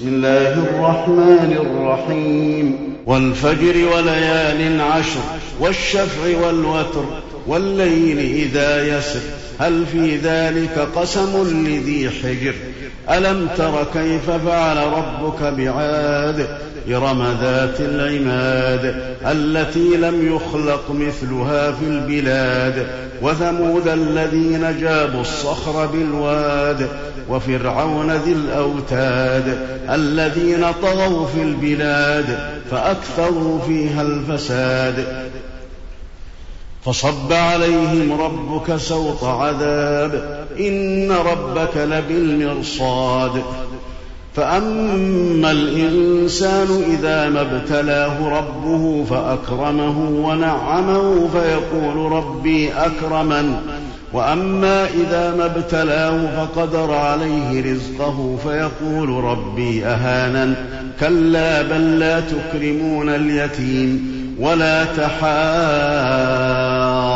بسم الله الرحمن الرحيم. والفجر وليال عشر والشفع والوتر والليل إذا يسر هل في ذلك قسم لذي حجر؟ ألم تر كيف فعل ربك بعاد؟ إرم ذات العماد التي لم يخلق مثلها في البلاد وثمود الذين جابوا الصخر بالواد وفرعون ذي الأوتاد الذين طغوا في البلاد فأكثروا فيها الفساد. فصب عليهم ربك سوط عذاب إن ربك لبالمرصاد. فأما الإنسان إذا ما ابتلاه ربه فأكرمه ونعمه فيقول ربي أكرمن. وأما إذا ما ابتلاه فقدر عليه رزقه فيقول ربي أهانن. كلا بل لا تكرمون اليتيم ولا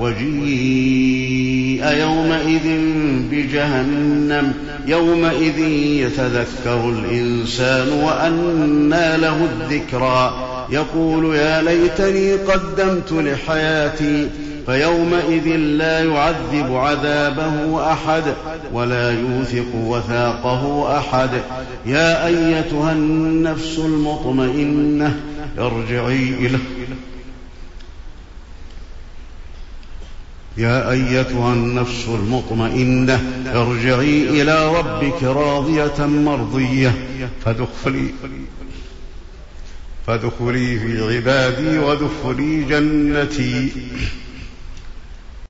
وجيء يومئذ بجهنم يومئذ يتذكر الإنسان وأنى له الذكرى. يقول يا ليتني قدمت لحياتي فيومئذ لا يعذب عذابه أحد ولا يوثق وثاقه أحد. يا أيتها النفس المطمئنة ارجعي إلى يا أيتها النفس المطمئنة ارجعي إلى ربك راضية مرضية. فادخلي فادخلي في عبادي وادخلي جنتي.